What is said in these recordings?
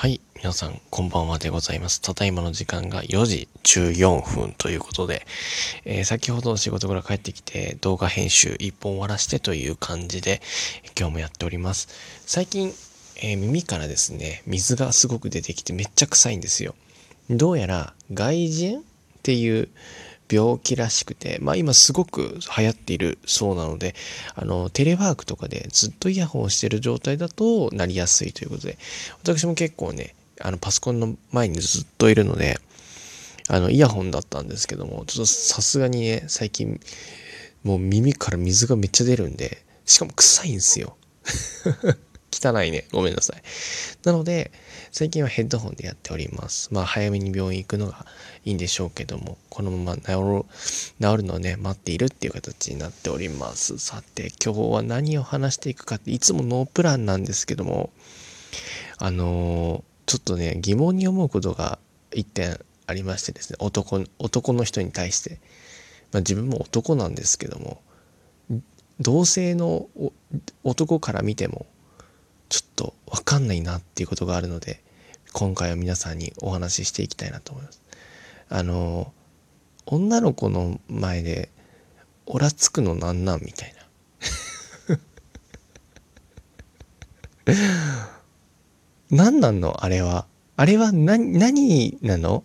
はい。皆さん、こんばんはでございます。ただいまの時間が4時14分ということで、えー、先ほど仕事から帰ってきて動画編集1本終わらしてという感じで、今日もやっております。最近、えー、耳からですね、水がすごく出てきてめっちゃ臭いんですよ。どうやら外耳っていう病気らしくて、まあ今すごく流行っているそうなので、あの、テレワークとかでずっとイヤホンをしてる状態だとなりやすいということで、私も結構ね、あの、パソコンの前にずっといるので、あの、イヤホンだったんですけども、ちょっとさすがにね、最近、もう耳から水がめっちゃ出るんで、しかも臭いんですよ。汚いね。ごめんなさい。なので、最近はヘッドホンでやっております。まあ、早めに病院行くのがいいんでしょうけども、このまま治る、治るのをね、待っているっていう形になっております。さて、今日は何を話していくかって、いつもノープランなんですけども、あの、ちょっとね、疑問に思うことが一点ありましてですね、男、男の人に対して。まあ、自分も男なんですけども、同性の男から見てもちょっとわかんないなっていうことがあるので、今回は皆さんにお話ししていきたいなと思います。あの、女の子の前で、オラつくのなんなんみたいな。何なんの？あれは。あれは何、何なの？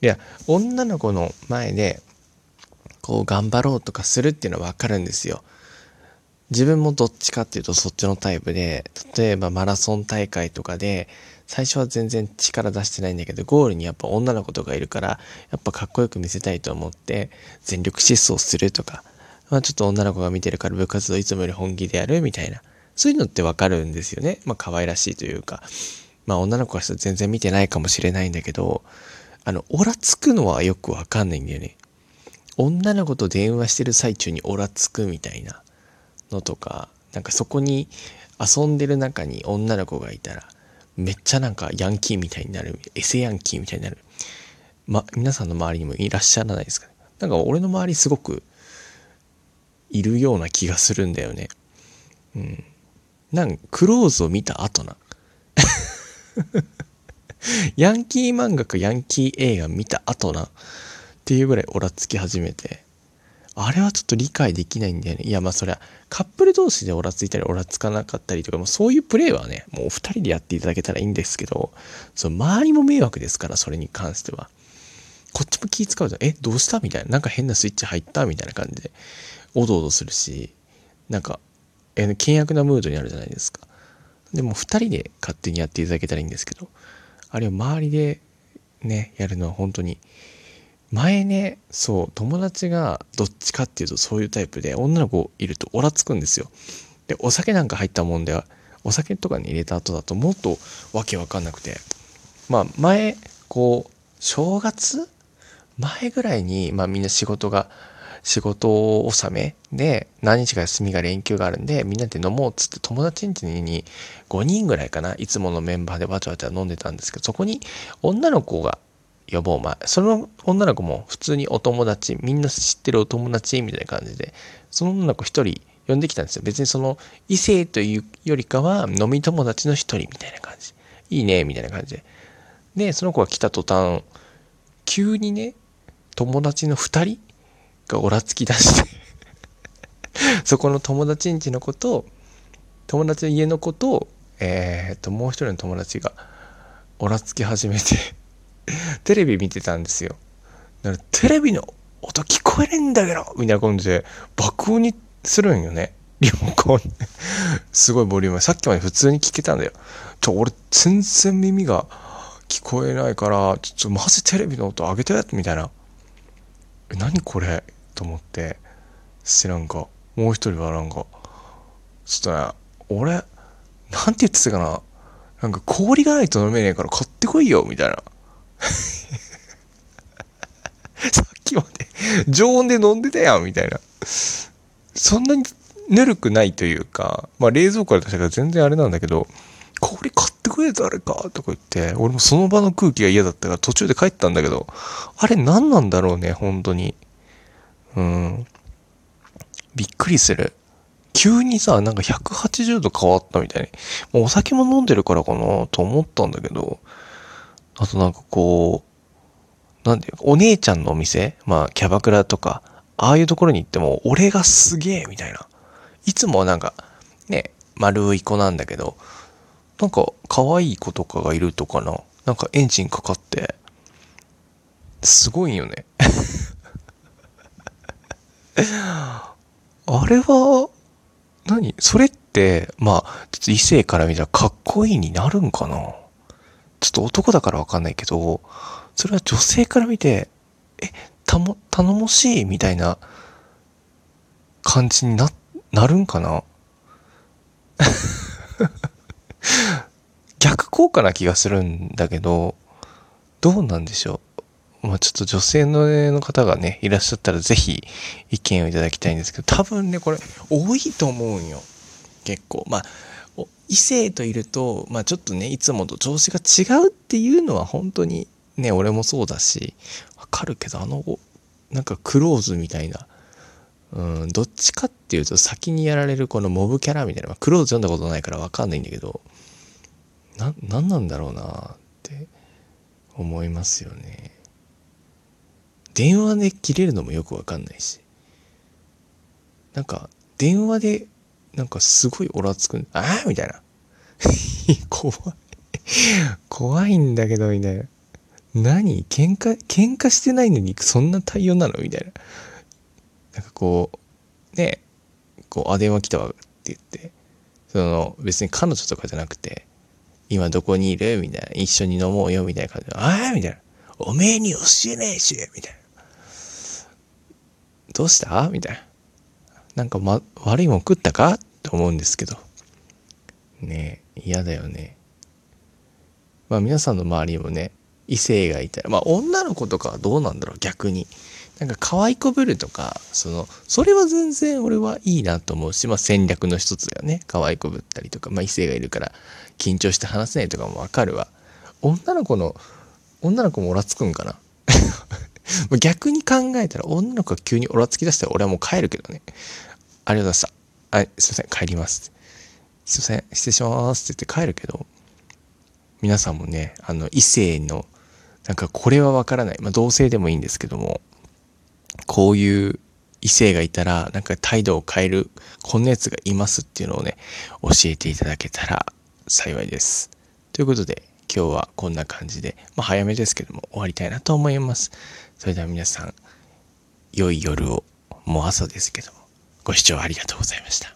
いや、女の子の前で、こう頑張ろうとかするっていうのはわかるんですよ。自分もどっちかっていうとそっちのタイプで、例えばマラソン大会とかで、最初は全然力出してないんだけど、ゴールにやっぱ女の子とかいるから、やっぱかっこよく見せたいと思って、全力疾走するとか、まあちょっと女の子が見てるから部活動いつもより本気でやるみたいな。そういうのってわかるんですよね。まあ可愛らしいというか。まあ女の子が全然見てないかもしれないんだけど、あの、オラつくのはよくわかんないんだよね。女の子と電話してる最中にオラつくみたいな。のとかなんかそこに遊んでる中に女の子がいたらめっちゃなんかヤンキーみたいになるエセヤンキーみたいになる。ま皆さんの周りにもいらっしゃらないですかね。なんか俺の周りすごくいるような気がするんだよね。うん。なんかクローズを見た後な。ヤンキー漫画かヤンキー映画見た後な。っていうぐらいオラつき始めて。あれはちょっと理解できないんだよね。いや、まあそりゃ、カップル同士でオラついたりオラつかなかったりとか、もうそういうプレイはね、もうお二人でやっていただけたらいいんですけど、その周りも迷惑ですから、それに関しては。こっちも気使うじゃん。え、どうした？みたいな。なんか変なスイッチ入った？みたいな感じで、おどおどするし、なんか、えー、険悪なムードになるじゃないですか。でも二人で勝手にやっていただけたらいいんですけど、あれを周りでね、やるのは本当に前ね、そう、友達がどっちかっていうとそういうタイプで、女の子いるとオラつくんですよ。で、お酒なんか入ったもんでは、お酒とかに入れた後だともっとわけわかんなくて。まあ、前、こう、正月？前ぐらいに、まあみんな仕事が、仕事納め？で何日か休みが連休があるんでみんなで飲もうっつって友達ん家に5人ぐらいかないつものメンバーでわちゃわちゃ飲んでたんですけどそこに女の子が呼ぼう。まあ、その女の子も普通にお友達、みんな知ってるお友達みたいな感じで、その女の子一人呼んできたんですよ。別にその異性というよりかは飲み友達の一人みたいな感じ。いいね、みたいな感じで。で、その子が来た途端、急にね、友達の二人がおらつき出して そこの友達ん家の子と、友達の家の子と、えー、っと、もう一人の友達がおらつき始めて テレビ見てたんですよ。だからテレビの音聞こえねえんだけどみたいな感じで爆音にするんよね。リモコン。すごいボリューム。さっきまで普通に聞けたんだよ。ちょ、俺全然耳が聞こえないから、ちょっとマジテレビの音上げてみたいな。え、何これ？と思って。してなんか、もう一人はなんか、ちょっとね、俺、なんて言ってたかな。なんか氷がないと飲めねえから買ってこいよみたいな。さっきまで常温で飲んでたやんみたいな。そんなにぬるくないというか、まあ冷蔵庫から出したから全然あれなんだけど、氷買ってくれ誰かとか言って、俺もその場の空気が嫌だったから途中で帰ったんだけど、あれ何なんだろうね、本当に。うん。びっくりする。急にさ、なんか180度変わったみたいに。もうお酒も飲んでるからかなと思ったんだけど、あとなんかこう、なんていうか、お姉ちゃんのお店まあ、キャバクラとか、ああいうところに行っても、俺がすげえみたいな。いつもなんか、ね、丸い子なんだけど、なんか、可愛い子とかがいるとかな。なんかエンジンかかって、すごいよね。あれは、何？それって、まあ、ちょっと異性から見たらかっこいいになるんかな？ちょっと男だからわかんないけど、それは女性から見て、え、たも、頼もしいみたいな感じにな、なるんかな？逆効果な気がするんだけど、どうなんでしょう？まあちょっと女性の方がね、いらっしゃったらぜひ意見をいただきたいんですけど、多分ね、これ多いと思うんよ。結構。まあ、異性といると、まあちょっとね、いつもと調子が違うっていうのは本当にね、俺もそうだし、わかるけど、あの、なんかクローズみたいな、うん、どっちかっていうと先にやられるこのモブキャラみたいな、クローズ読んだことないからわかんないんだけど、な、なんなんだろうなって思いますよね。電話で切れるのもよくわかんないし。なんか、電話で、なんかすごいオラつくん、ああみたいな。怖い。怖いんだけど、みたいな。何？喧嘩、喧嘩してないのにそんな対応なの？みたいな。なんかこう、ね、こう、あ、電話来たわって言って、その、別に彼女とかじゃなくて、今どこにいる？みたいな。一緒に飲もうよ？みたいな感じで。ああみたいな。おめえに教えねえしみたいな。どうした？みたいな。なんか、ま、悪いもん食ったか？って思うんですけど。ね、嫌だよね。まあ皆さんの周りにもね、異性がいたら、まあ女の子とかはどうなんだろう逆に。なんか可愛いこぶるとか、その、それは全然俺はいいなと思うし、まあ戦略の一つだよね。可愛いこぶったりとか、まあ異性がいるから緊張して話せないとかもわかるわ。女の子の、女の子もオラつくんかな 逆に考えたら女の子が急にオラつき出したら俺はもう帰るけどね。ありがとうございました。はい、すいません、帰ります。すいません、失礼しますって言って帰るけど、皆さんもね、あの、異性の、なんかこれはわからない。まあ同性でもいいんですけども、こういう異性がいたら、なんか態度を変える、こんなやつがいますっていうのをね、教えていただけたら幸いです。ということで、今日はこんな感じで、まあ早めですけども終わりたいなと思います。それでは皆さん、良い夜を、もう朝ですけども、ご視聴ありがとうございました。